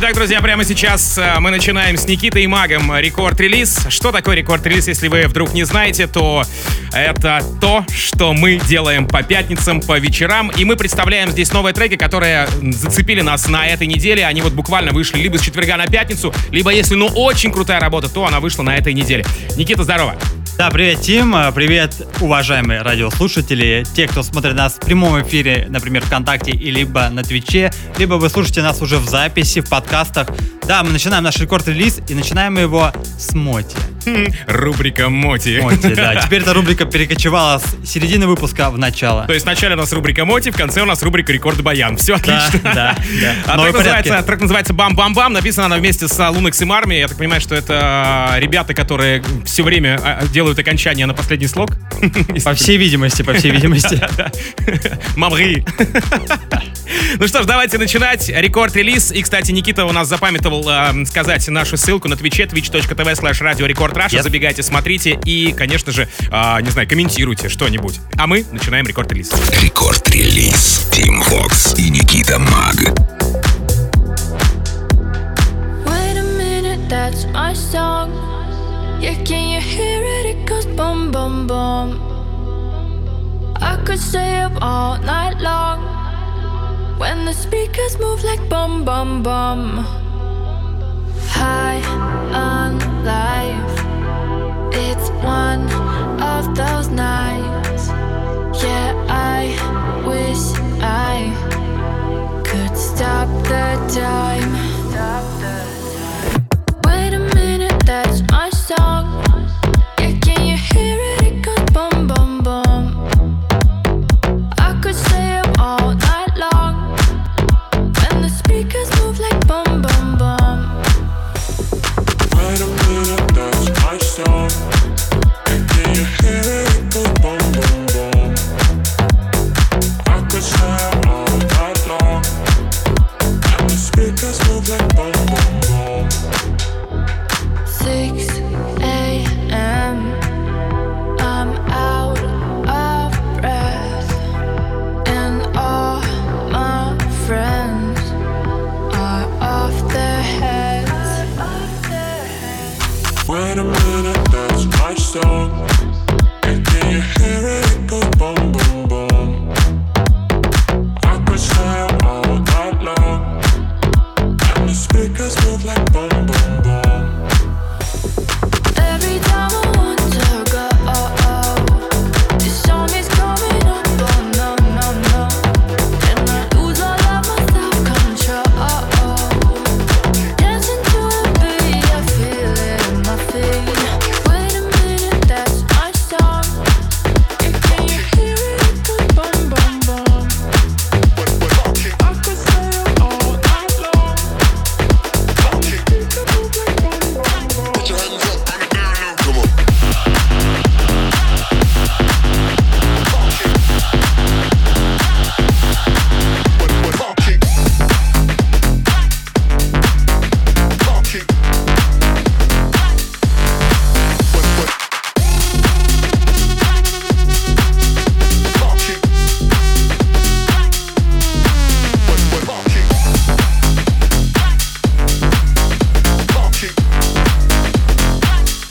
Итак, друзья, прямо сейчас э, мы начинаем с Никитой и Магом рекорд-релиз. Что такое рекорд-релиз, если вы вдруг не знаете, то это то, что мы делаем по пятницам, по вечерам. И мы представляем здесь новые треки, которые зацепили нас на этой неделе. Они вот буквально вышли либо с четверга на пятницу, либо если, ну, очень крутая работа, то она вышла на этой неделе. Никита, здорово! Да, привет, Тим, привет, уважаемые радиослушатели, те, кто смотрит нас в прямом эфире, например, ВКонтакте, и либо на Твиче, либо вы слушаете нас уже в записи, в подкастах. Да, мы начинаем наш рекорд-релиз и начинаем его с Моти. Рубрика Моти. Моти, да. Теперь эта рубрика перекочевала с середины выпуска в начало. То есть вначале у нас рубрика Моти, в конце у нас рубрика Рекорд Баян. Все отлично. Да, да, да. А трек называется, трек называется «Бам-бам-бам». Написана она вместе с Лунекс и Марми. Я так понимаю, что это ребята, которые все время а, делают окончание на последний слог. По всей видимости, по всей видимости. Мамри. Ну что ж, давайте начинать. Рекорд-релиз. И, кстати, Никита у нас запамятовал э, сказать нашу ссылку на твиче twitch.tv slash radio record Russia. Забегайте, смотрите и, конечно же, э, не знаю, комментируйте что-нибудь. А мы начинаем рекорд-релиз. Рекорд-релиз. Тим Вокс и Никита Маг. That's my song. Yeah, can you hear it? It goes boom, boom, boom. I could stay up all night long when the speakers move like bum, bum, bum. High on life, it's one of those nights. Yeah, I wish I could stop the time. Wait a minute, that's my song.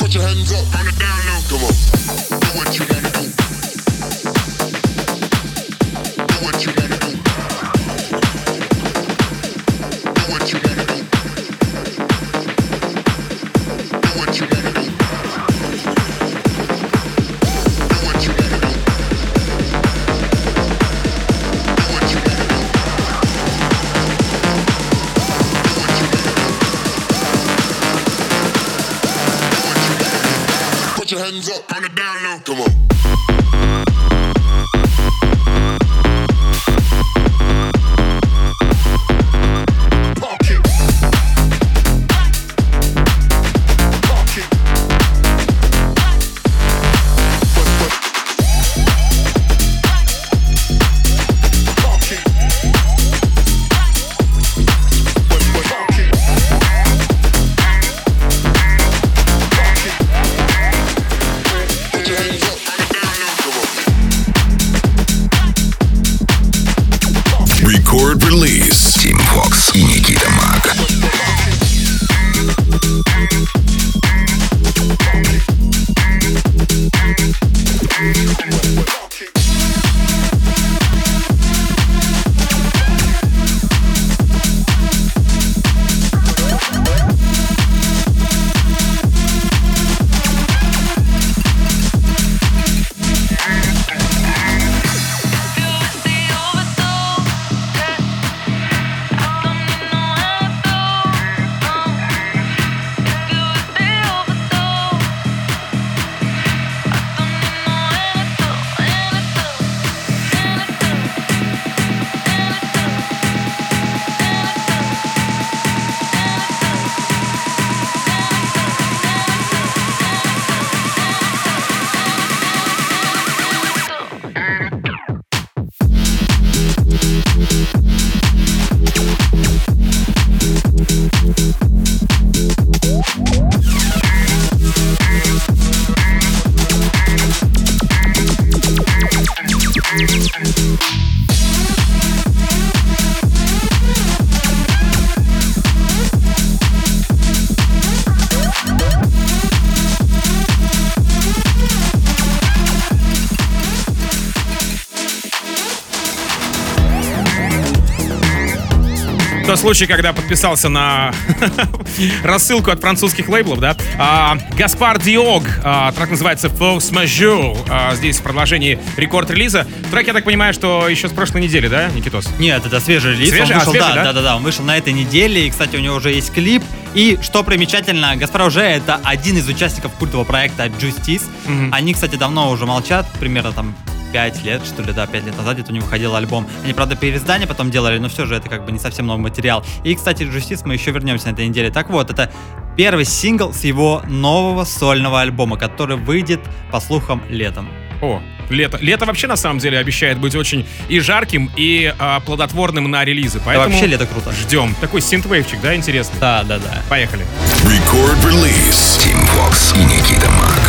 Put your hands up on the down low. Come on. Do what you wanna do. Случай, когда подписался на рассылку от французских лейблов, да. А, Гаспар Диог, а, трек называется Force Majeure. А, здесь в продолжении рекорд-релиза. Трек, я так понимаю, что еще с прошлой недели, да, Никитос? Нет, это свежий релиз. Свежий? Он А, вышел, свежий, да, да? да, да, да, он вышел на этой неделе. И, кстати, у него уже есть клип. И что примечательно, Гаспар уже это один из участников культового проекта Justice. Мгм. Они, кстати, давно уже молчат, примерно там 5 лет, что ли, да, 5 лет назад где-то у него выходил альбом. Они, правда, переиздание потом делали, но все же это как бы не совсем новый материал. И, кстати, Justice мы еще вернемся на этой неделе. Так вот, это первый сингл с его нового сольного альбома, который выйдет, по слухам, летом. О, лето. Лето вообще, на самом деле, обещает быть очень и жарким, и а, плодотворным на релизы. Да Поэтому вообще лето круто. ждем. Такой синтвейвчик, да, интересный? Да, да, да. Поехали. Record release. Team Fox и Никита Мак.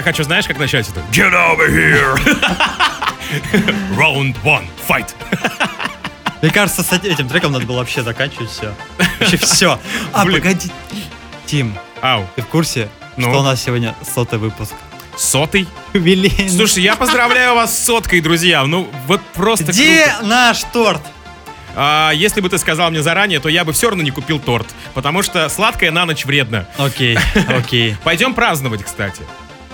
Я хочу, знаешь, как начать это? Get over here! Round one, fight! Мне кажется, с этим треком надо было вообще заканчивать все. Вообще все. А, Блин. погоди. Тим, Ау, ты в курсе, Ну? что у нас сегодня сотый выпуск? сотый? Юбилейный. Слушай, я поздравляю вас с соткой, друзья. Ну, вот просто где круто. наш торт? А, если бы ты сказал мне заранее, то я бы все равно не купил торт, потому что сладкое на ночь вредно. Окей, окей. Пойдем праздновать, кстати.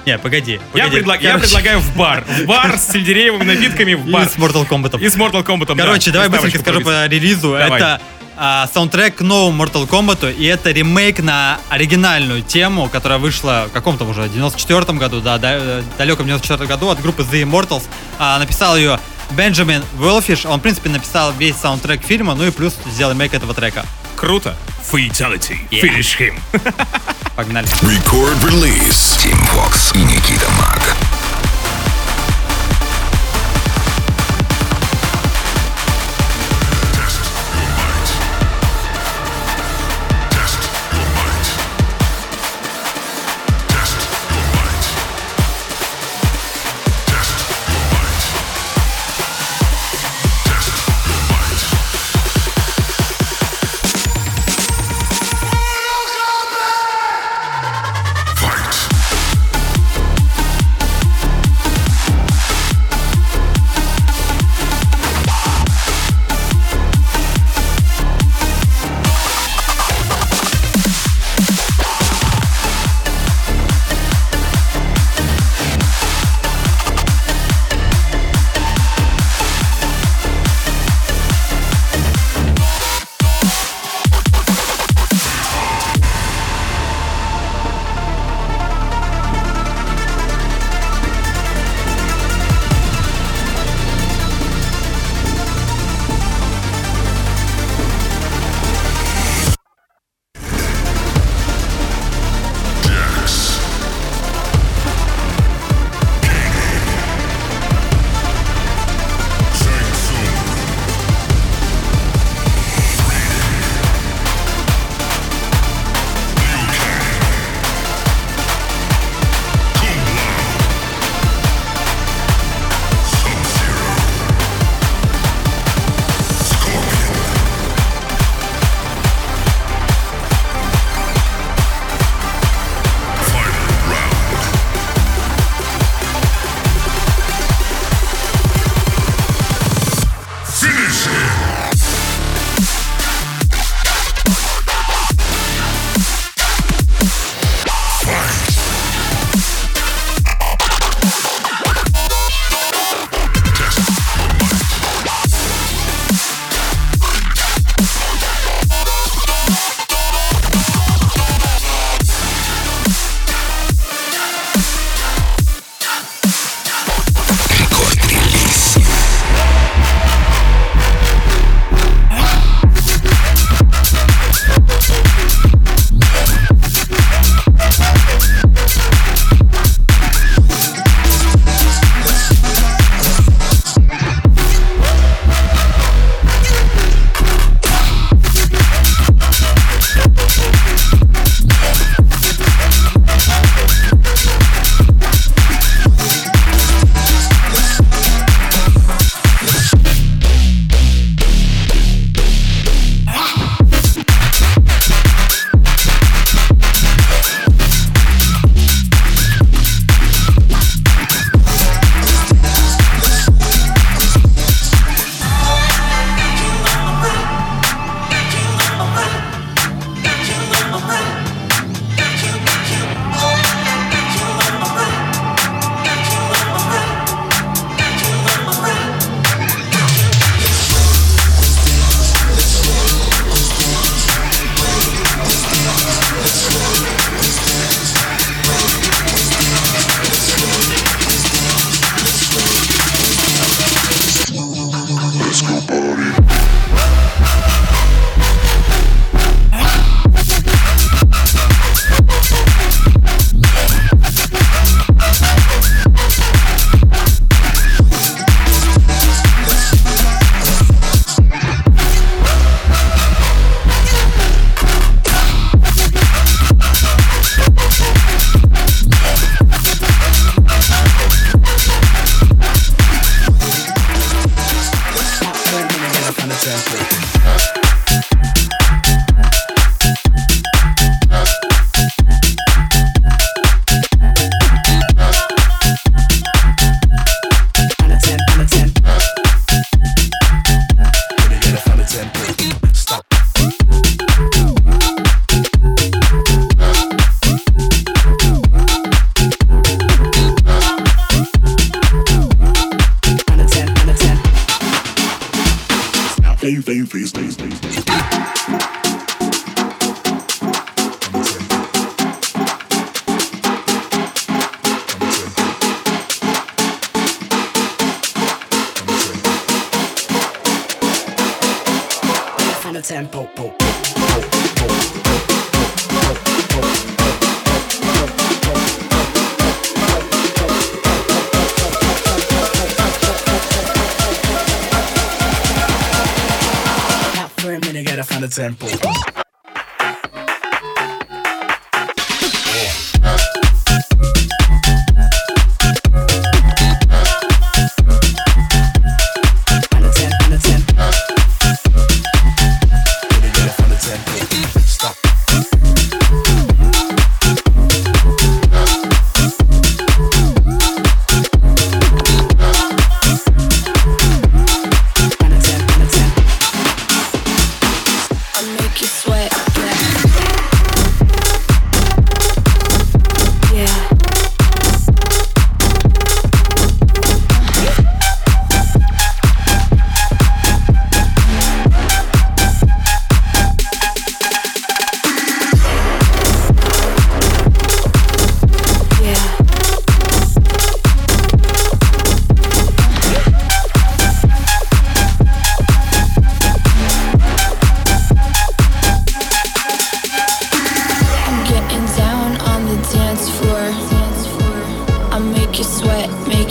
Не, погоди. Я, погоди. я Короче, предлагаю в бар. В бар с сельдереевыми напитками в И бар. с Mortal Kombat. И с Mortal Kombat. да. Короче, давай Приставочку быстренько скажу по релизу. Давай. Это а, саундтрек к новому Mortal Kombat, и это ремейк на оригинальную тему, которая вышла в каком-то уже 94 году, да, да, далеком 94 году от группы The Immortals. А, написал ее Бенджамин Уэлфиш. Он, в принципе, написал весь саундтрек фильма, ну и плюс сделал ремейк этого трека. Круто. Fatality. Finish him. Погнали. Record release. Team Fox и Никита Маг.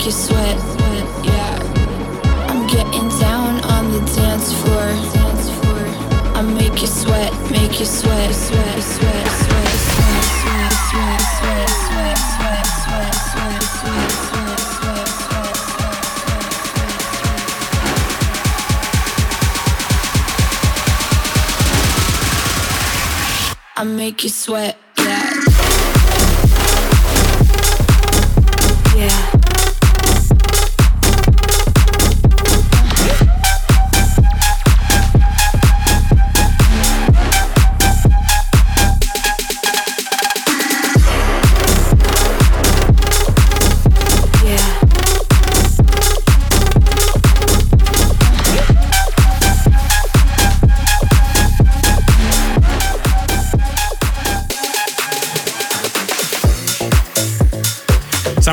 You sweat, yeah. I'm getting down on the dance floor. I make you sweat, make you sweat, sweat, sweat, sweat, sweat, sweat, sweat, sweat, sweat, sweat, sweat, sweat, sweat, sweat, sweat, sweat. I make you sweat,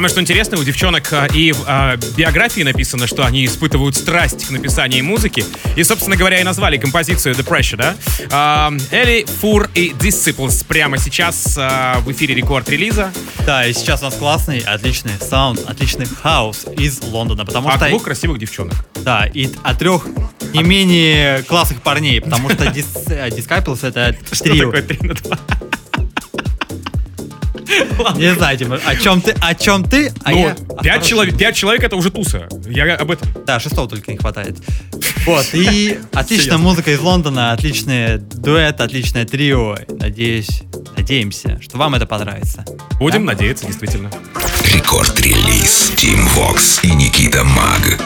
Самое что интересное, у девчонок а, и в а, биографии написано, что они испытывают страсть к написанию музыки. И, собственно говоря, и назвали композицию The Pressure, да? А, Eli & Fur и Disciples прямо сейчас а, в эфире рекорд-релиза. Да, и сейчас у нас классный, отличный саунд, отличный хаус из Лондона, потому От что... двух красивых девчонок. Да, и от трех не менее классных парней, потому что э, Disciples это Что трио. такое 3 на 2? Не знаю, Тимур, о чем ты, о чем ты, а Ну, я... пять человек, пять человек это уже туса. Я об этом. Да, шестого только не хватает. Вот, и отличная музыка из Лондона, отличный дуэт, отличное трио. Надеюсь, надеемся, что вам это понравится. Будем надеяться, действительно. Рекорд-релиз Тим Вокс и Никита Маг.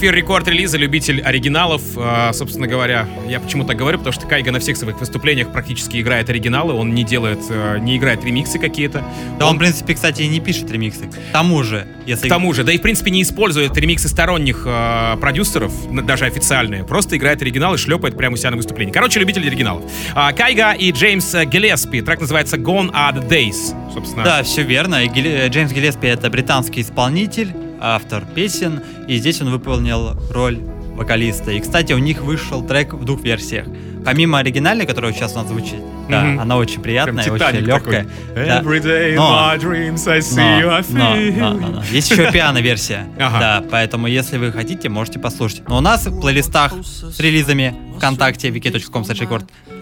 Эфир рекорд-релиза любитель оригиналов. А, собственно говоря, я почему так говорю, потому что Кайга на всех своих выступлениях практически играет оригиналы. Он не делает, э, не играет ремиксы какие-то. Да он, в принципе, кстати, и не пишет ремиксы. К тому же, если... К тому же, да и в принципе не использует ремиксы сторонних э, продюсеров, даже официальные, просто играет оригинал и шлепает прямо у себя на выступлении. Короче, любитель оригиналов. А, Кайга и Джеймс э, Гелеспи. Трек называется Gone Are the Days. Собственно, Да, все верно. Гиле- Джеймс Гиллеспи это британский исполнитель, автор песен, и здесь он выполнил роль вокалиста. И, кстати, у них вышел трек в двух версиях. Помимо оригинальной, которая сейчас у нас звучит, да, Мгм. она очень приятная, прям очень легкая. такой. Every day Но- my dreams I see но, но, you. но, но. Есть еще пиано-версия. Ага. Да, поэтому если вы хотите, можете послушать. Но у нас в плейлистах с релизами ВКонтакте, wiki.com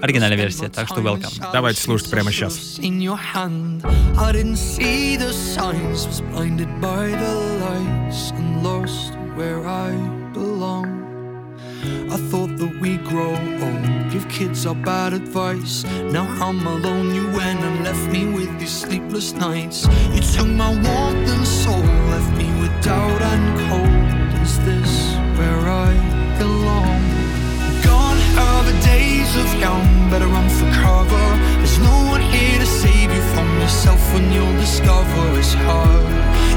оригинальная версия, так что welcome. Давайте слушать прямо сейчас. In your hand, I didn't see the signs, was blinded by the lights and lost where I belong. I thought that we'd grow old, give kids our bad advice. Now I'm alone, you went and left me with these sleepless nights. You took my warmth and soul, left me with doubt and cold. Is this where I belong? Yourself when you'll discover it's hard.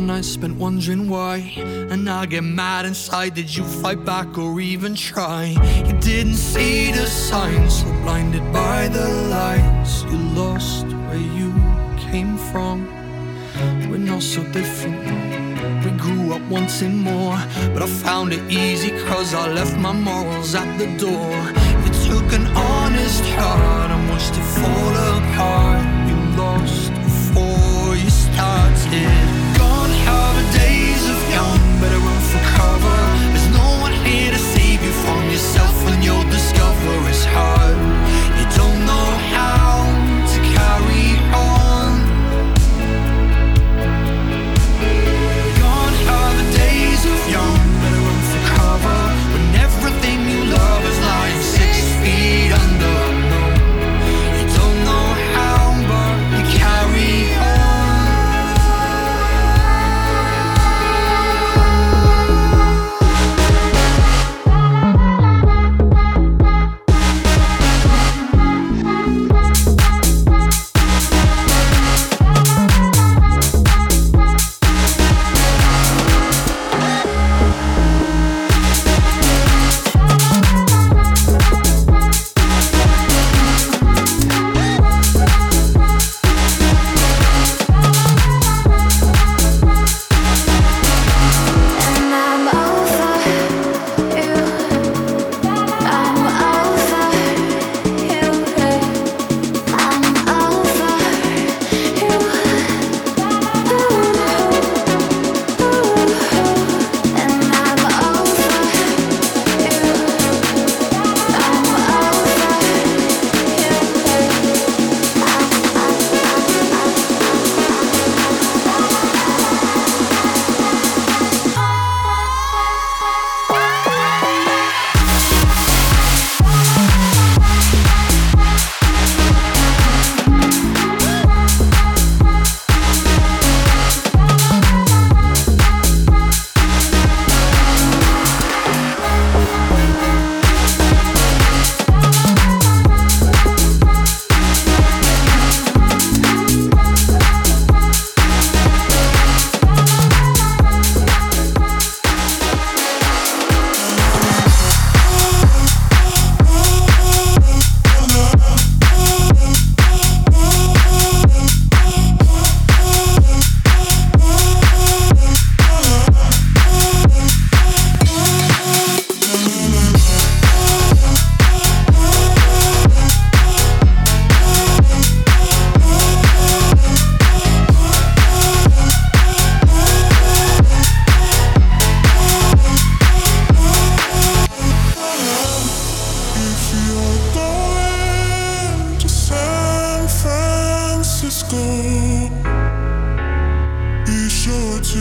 My nights spent wondering why. And I get mad inside. Did you fight back or even try? You didn't see the signs, so blinded by the lights. You lost where you came from. We're not so different. We grew up wanting more, but I found it easy cause I left my morals at the door. You took an honest heart and watched it fall apart. You lost before you started. Yourself when you'll discover it's hard. You don't know how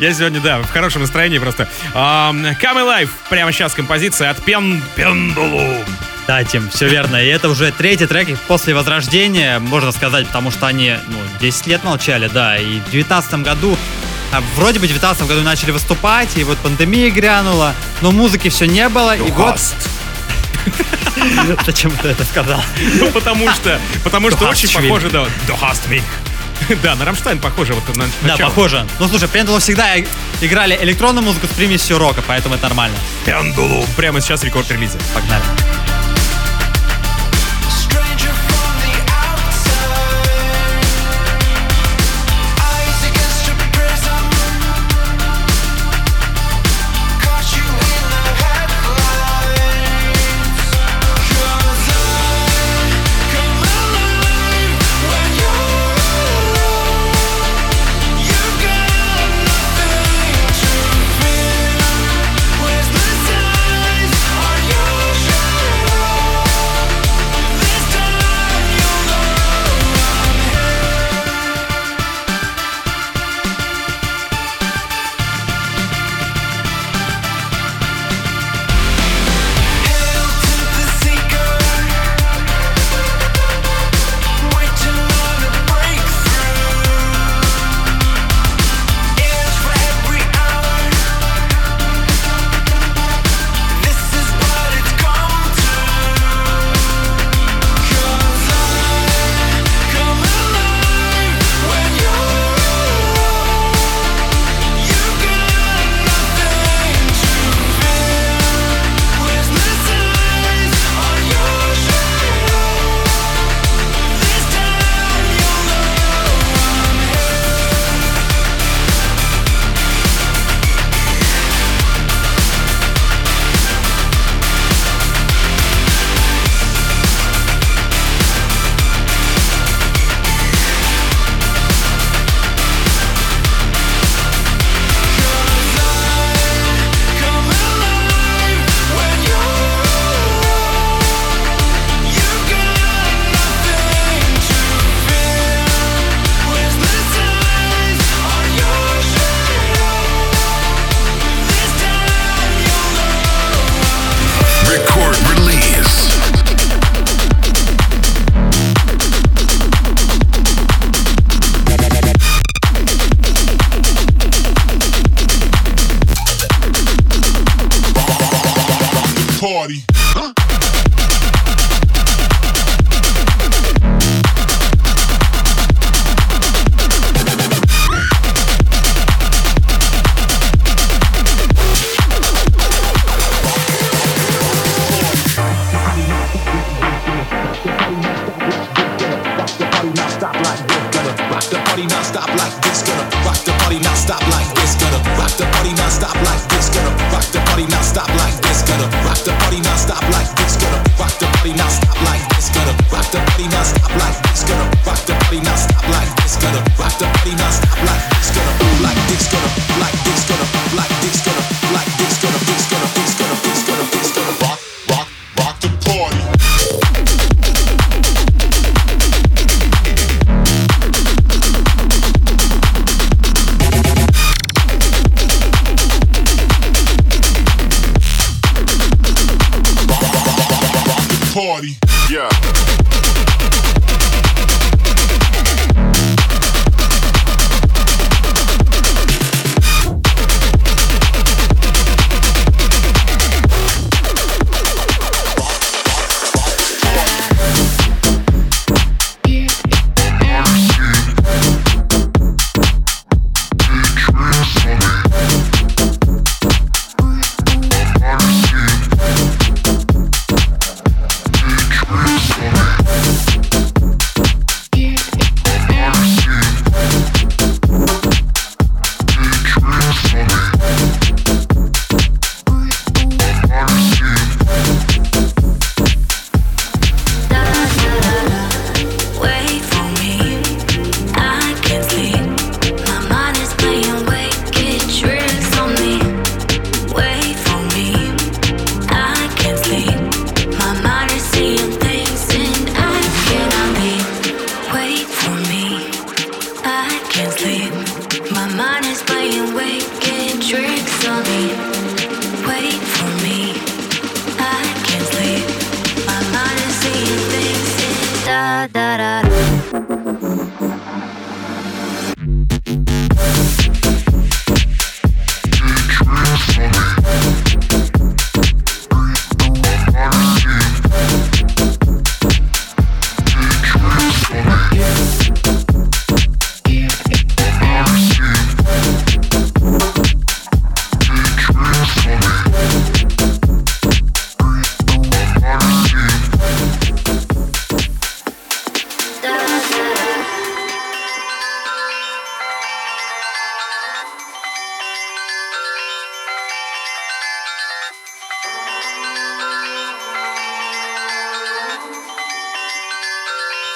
Я сегодня, да, в хорошем настроении просто. Come Alive. Прямо сейчас композиция от Пен... Пендулум. Да, Тим, все верно. И это уже третий трек после Возрождения, можно сказать, потому что они ну, 10 лет молчали, да. И в 19 году, а, вроде бы в 19 году начали выступать, и вот пандемия грянула, но музыки все не было. и вот... Зачем ты это сказал? Ну, потому что, потому что очень похоже, да, Du hast mich. Да, на Рамштайн похоже вот на Да, начало. похоже. Ну, слушай, Пендулум всегда играли электронную музыку с примесью рока, поэтому это нормально. Пендулум. Прямо сейчас рекорд релиза. Погнали.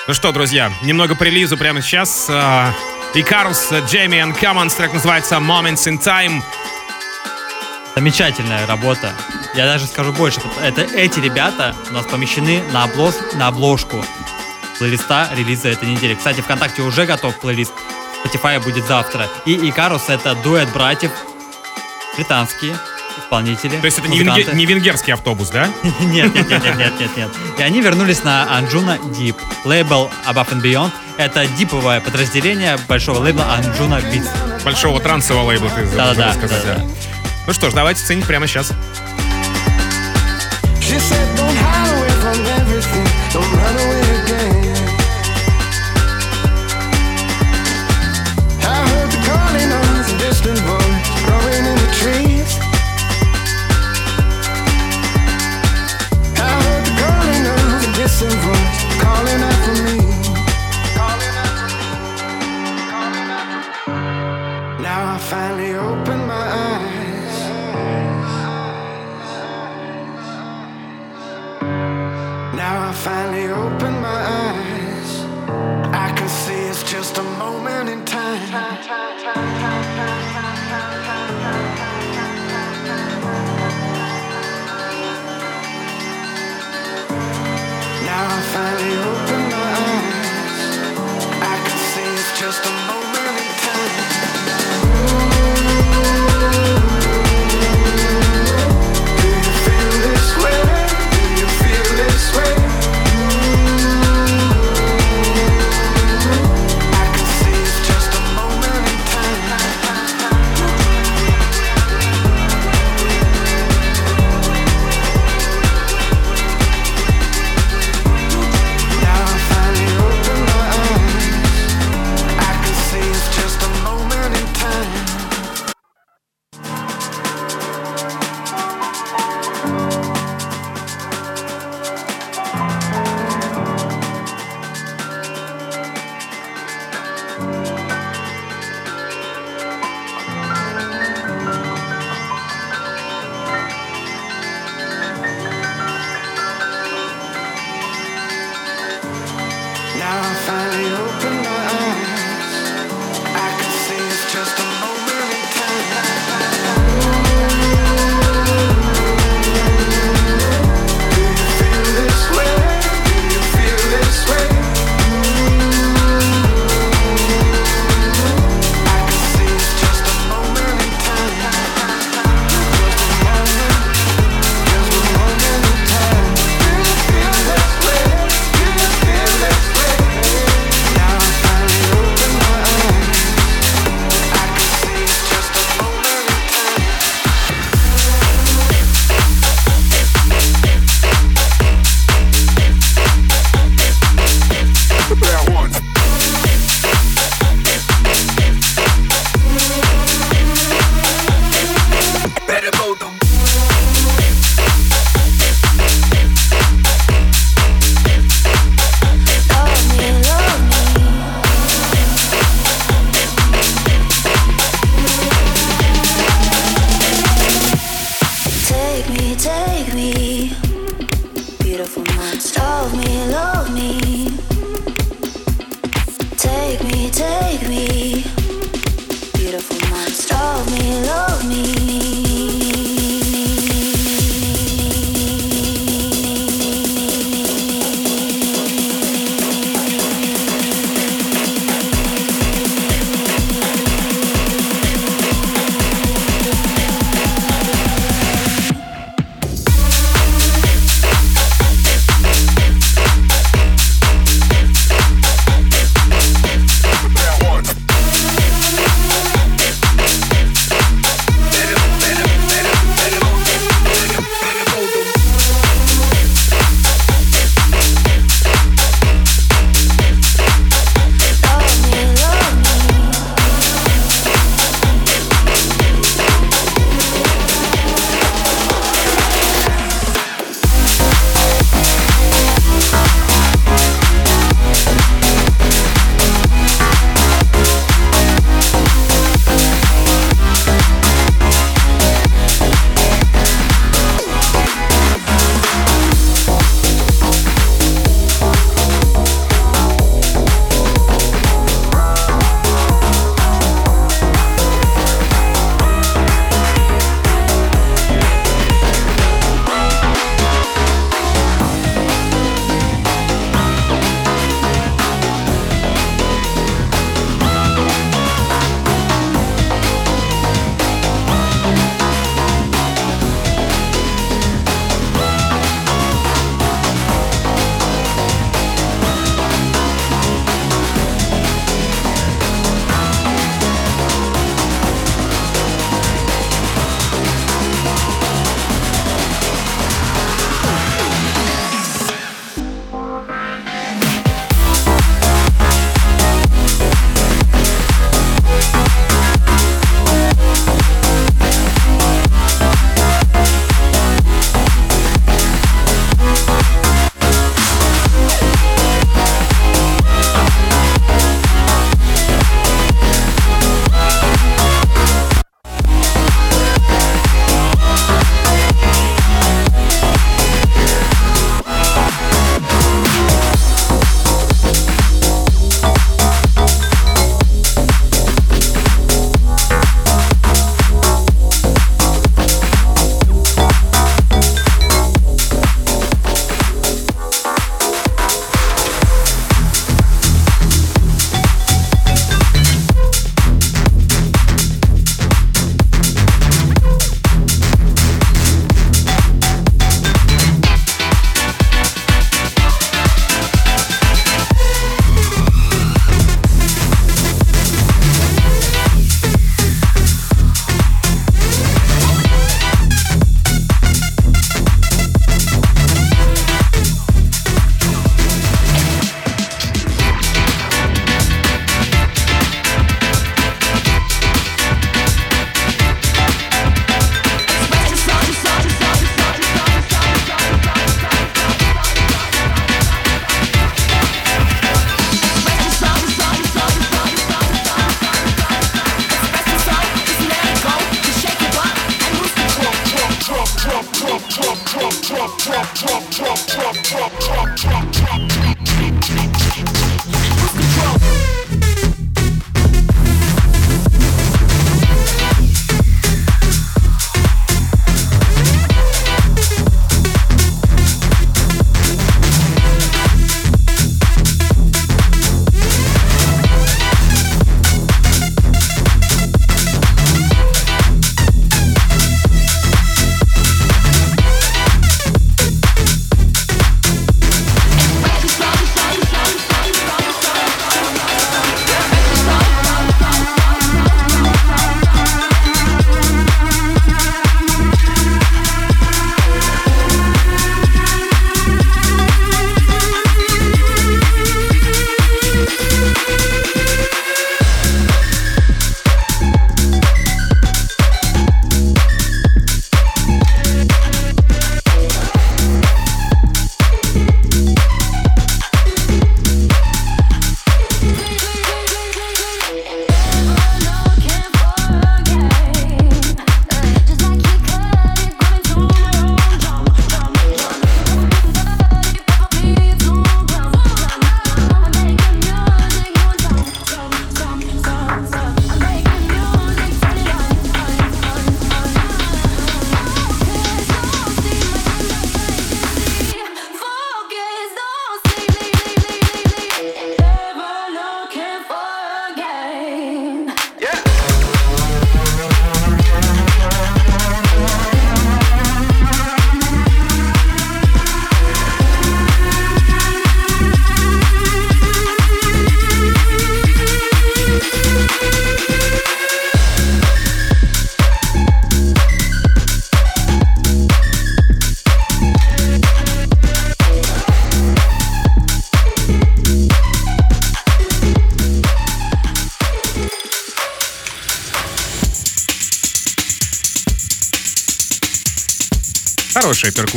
Ну что, друзья, немного по прямо сейчас. А, Икарус, Джейми и Commons, трек называется Moments in Time. Замечательная работа. Я даже скажу больше. Это эти ребята у нас помещены на, облос, на обложку плейлиста релиза этой недели. Кстати, ВКонтакте уже готов плейлист. Spotify будет завтра. И Икарус это дуэт братьев. Британские исполнители. То есть это не, венге- не венгерский автобус, да? Нет, нет, нет, нет, нет, нет, нет. И они вернулись на Anjuna Deep. Лейбл Above and Beyond. Это диповое подразделение большого лейбла Anjuna Beats. Большого трансового лейбла, ты Да-да-да, забыл сказать. да-да. да. Ну что ж, давайте ценить прямо сейчас. She said, Don't hide away from everything, don't run away Now I finally open my eyes. I can see it's just a moment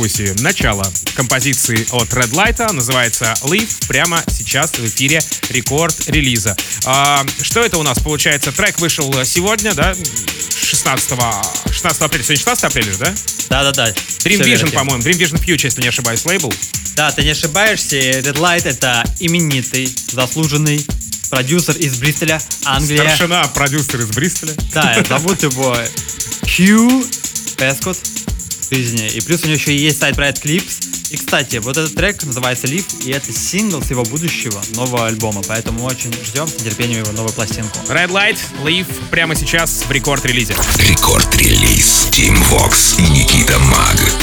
перкуссии. Начало композиции от Red Light называется Live прямо сейчас в эфире рекорд релиза. А, что это у нас получается? Трек вышел сегодня, да? 16, 16 апреля. Сегодня 16 апреля же, да? Да-да-да. Dream верно, Vision, по-моему. Dream Vision Future, если не ошибаюсь, лейбл. Да, ты не ошибаешься. Red Light это именитый, заслуженный продюсер из Бристоля, Англия. Старшина, продюсер из Бристоля. Да, зовут его Хью Пескот в жизни. И плюс у него еще есть сайт-проект Clips. И, кстати, вот этот трек называется Live, и это сингл с его будущего нового альбома. Поэтому очень ждем с нетерпением его новую пластинку. Red Light, Live прямо сейчас в рекорд-релизе. Рекорд-релиз Team Vox и Никита Маг.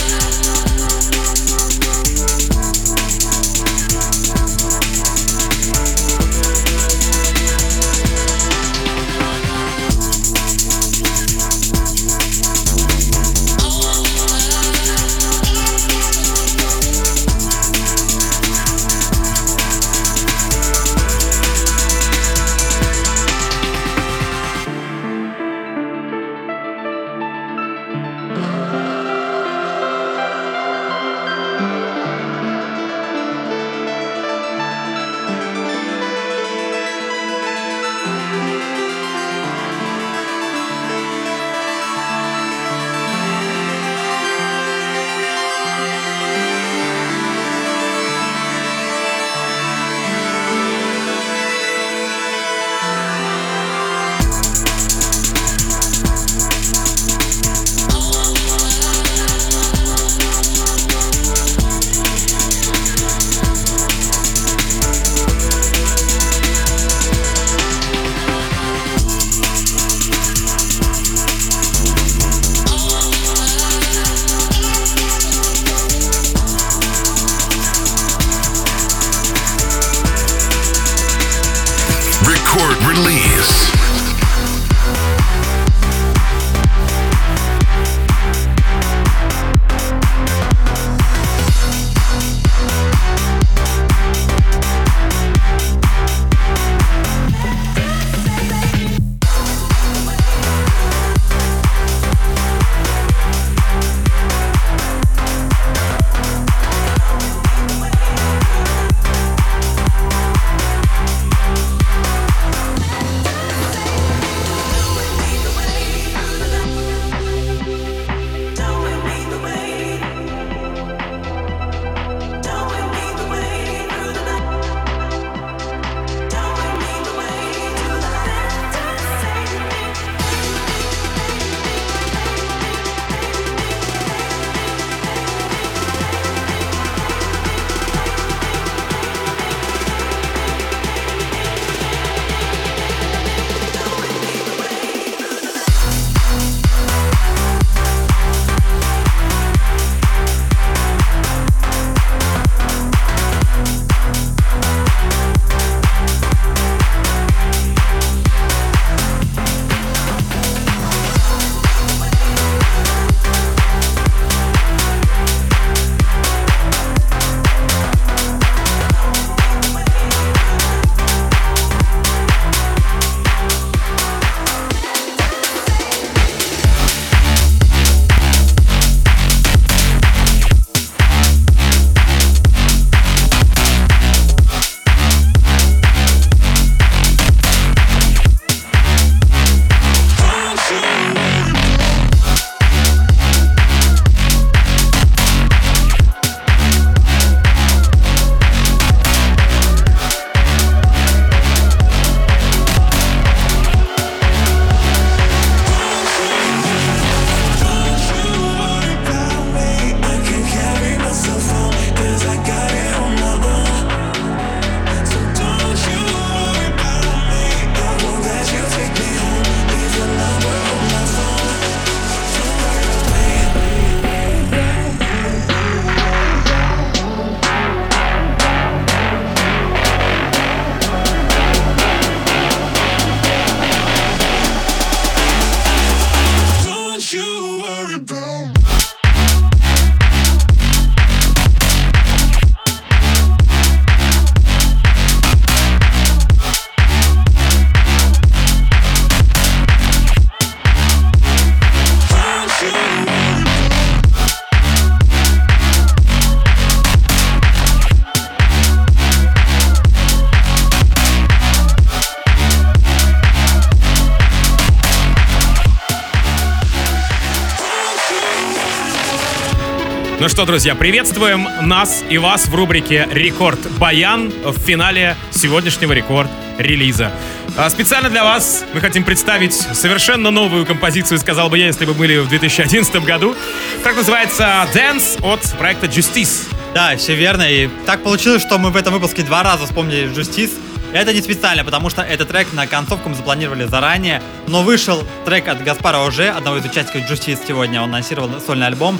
Ну что, друзья, приветствуем нас и вас в рубрике «Рекорд Баян» в финале сегодняшнего рекорд-релиза. А Специально для вас мы хотим представить совершенно новую композицию, сказал бы я, если бы были в 2011 году. Трек называется «Dance» от проекта «Justice». Да, все верно. И так получилось, что мы в этом выпуске два раза вспомнили Justice. Это не специально, потому что этот трек на концовку мы запланировали заранее, но вышел трек от Гаспара Оже, одного из участников Justice сегодня, он анонсировал сольный альбом.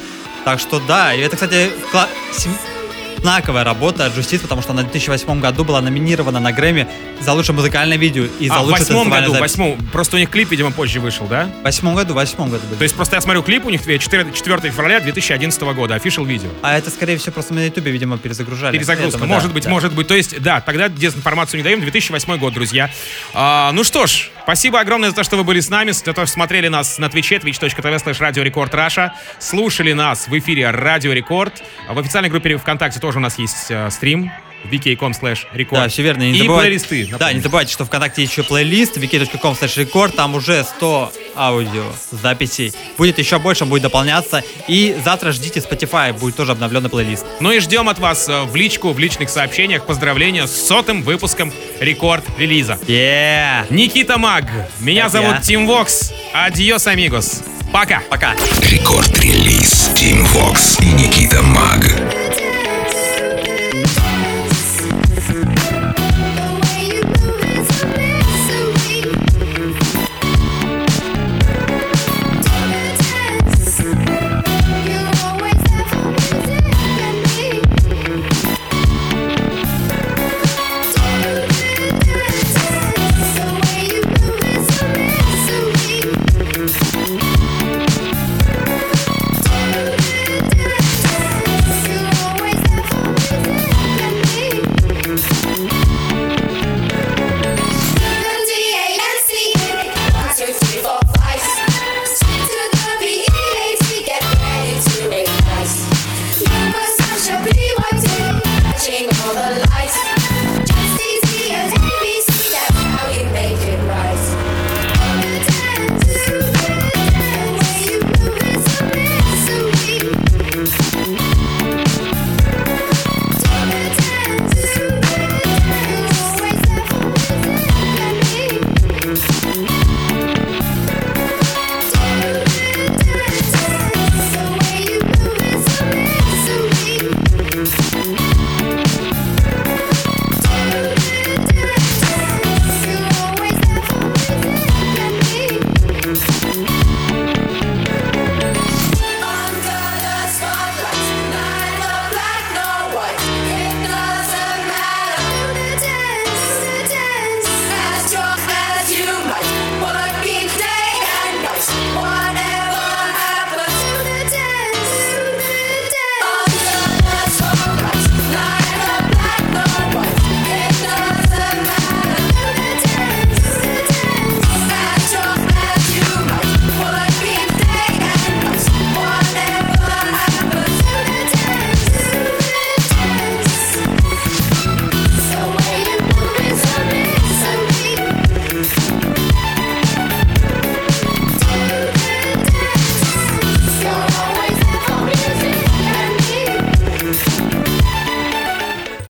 Так что да, и это, кстати, кла- знаковая работа Justice, потому что она в 2008 году была номинирована на Грэмми за лучшее музыкальное видео и за А, в лучшую восьмом году, в запись. восьмом. Просто у них клип, видимо, позже вышел, да? В восьмом году, в восьмом году. То были. есть просто я смотрю клип у них 4, 4 февраля 2011 года, official видео. А это, скорее всего, просто мы на ютубе, видимо, перезагружали. Перезагрузка, Поэтому, да, может быть, да. может быть. То есть, да, тогда дезинформацию не даем. 2008 год, друзья. А, ну что ж, спасибо огромное за то, что вы были с нами, за то, что смотрели нас на твиче, twitch.tv slash Radio Record Russia, слушали нас в эфире Рекорд. А В официальной группе ВКонтакте тоже у нас есть э, стрим vk.com slash record. Да, все верно. Не и забывайте- плейлисты. Да, напомню. не забывайте, что ВКонтакте есть еще плейлист wiki.com record, там уже 100 аудио записей. Будет еще больше, он будет дополняться. И завтра ждите Spotify, будет тоже обновленный плейлист. Ну и ждем от вас э, в личку, в личных сообщениях поздравления с сотым выпуском рекорд-релиза. Yeah! Никита Маг. Меня Это зовут я. Тим Вокс. Адьос, амигос. Пока. Пока! Рекорд-релиз Тим Вокс и Никита Маг.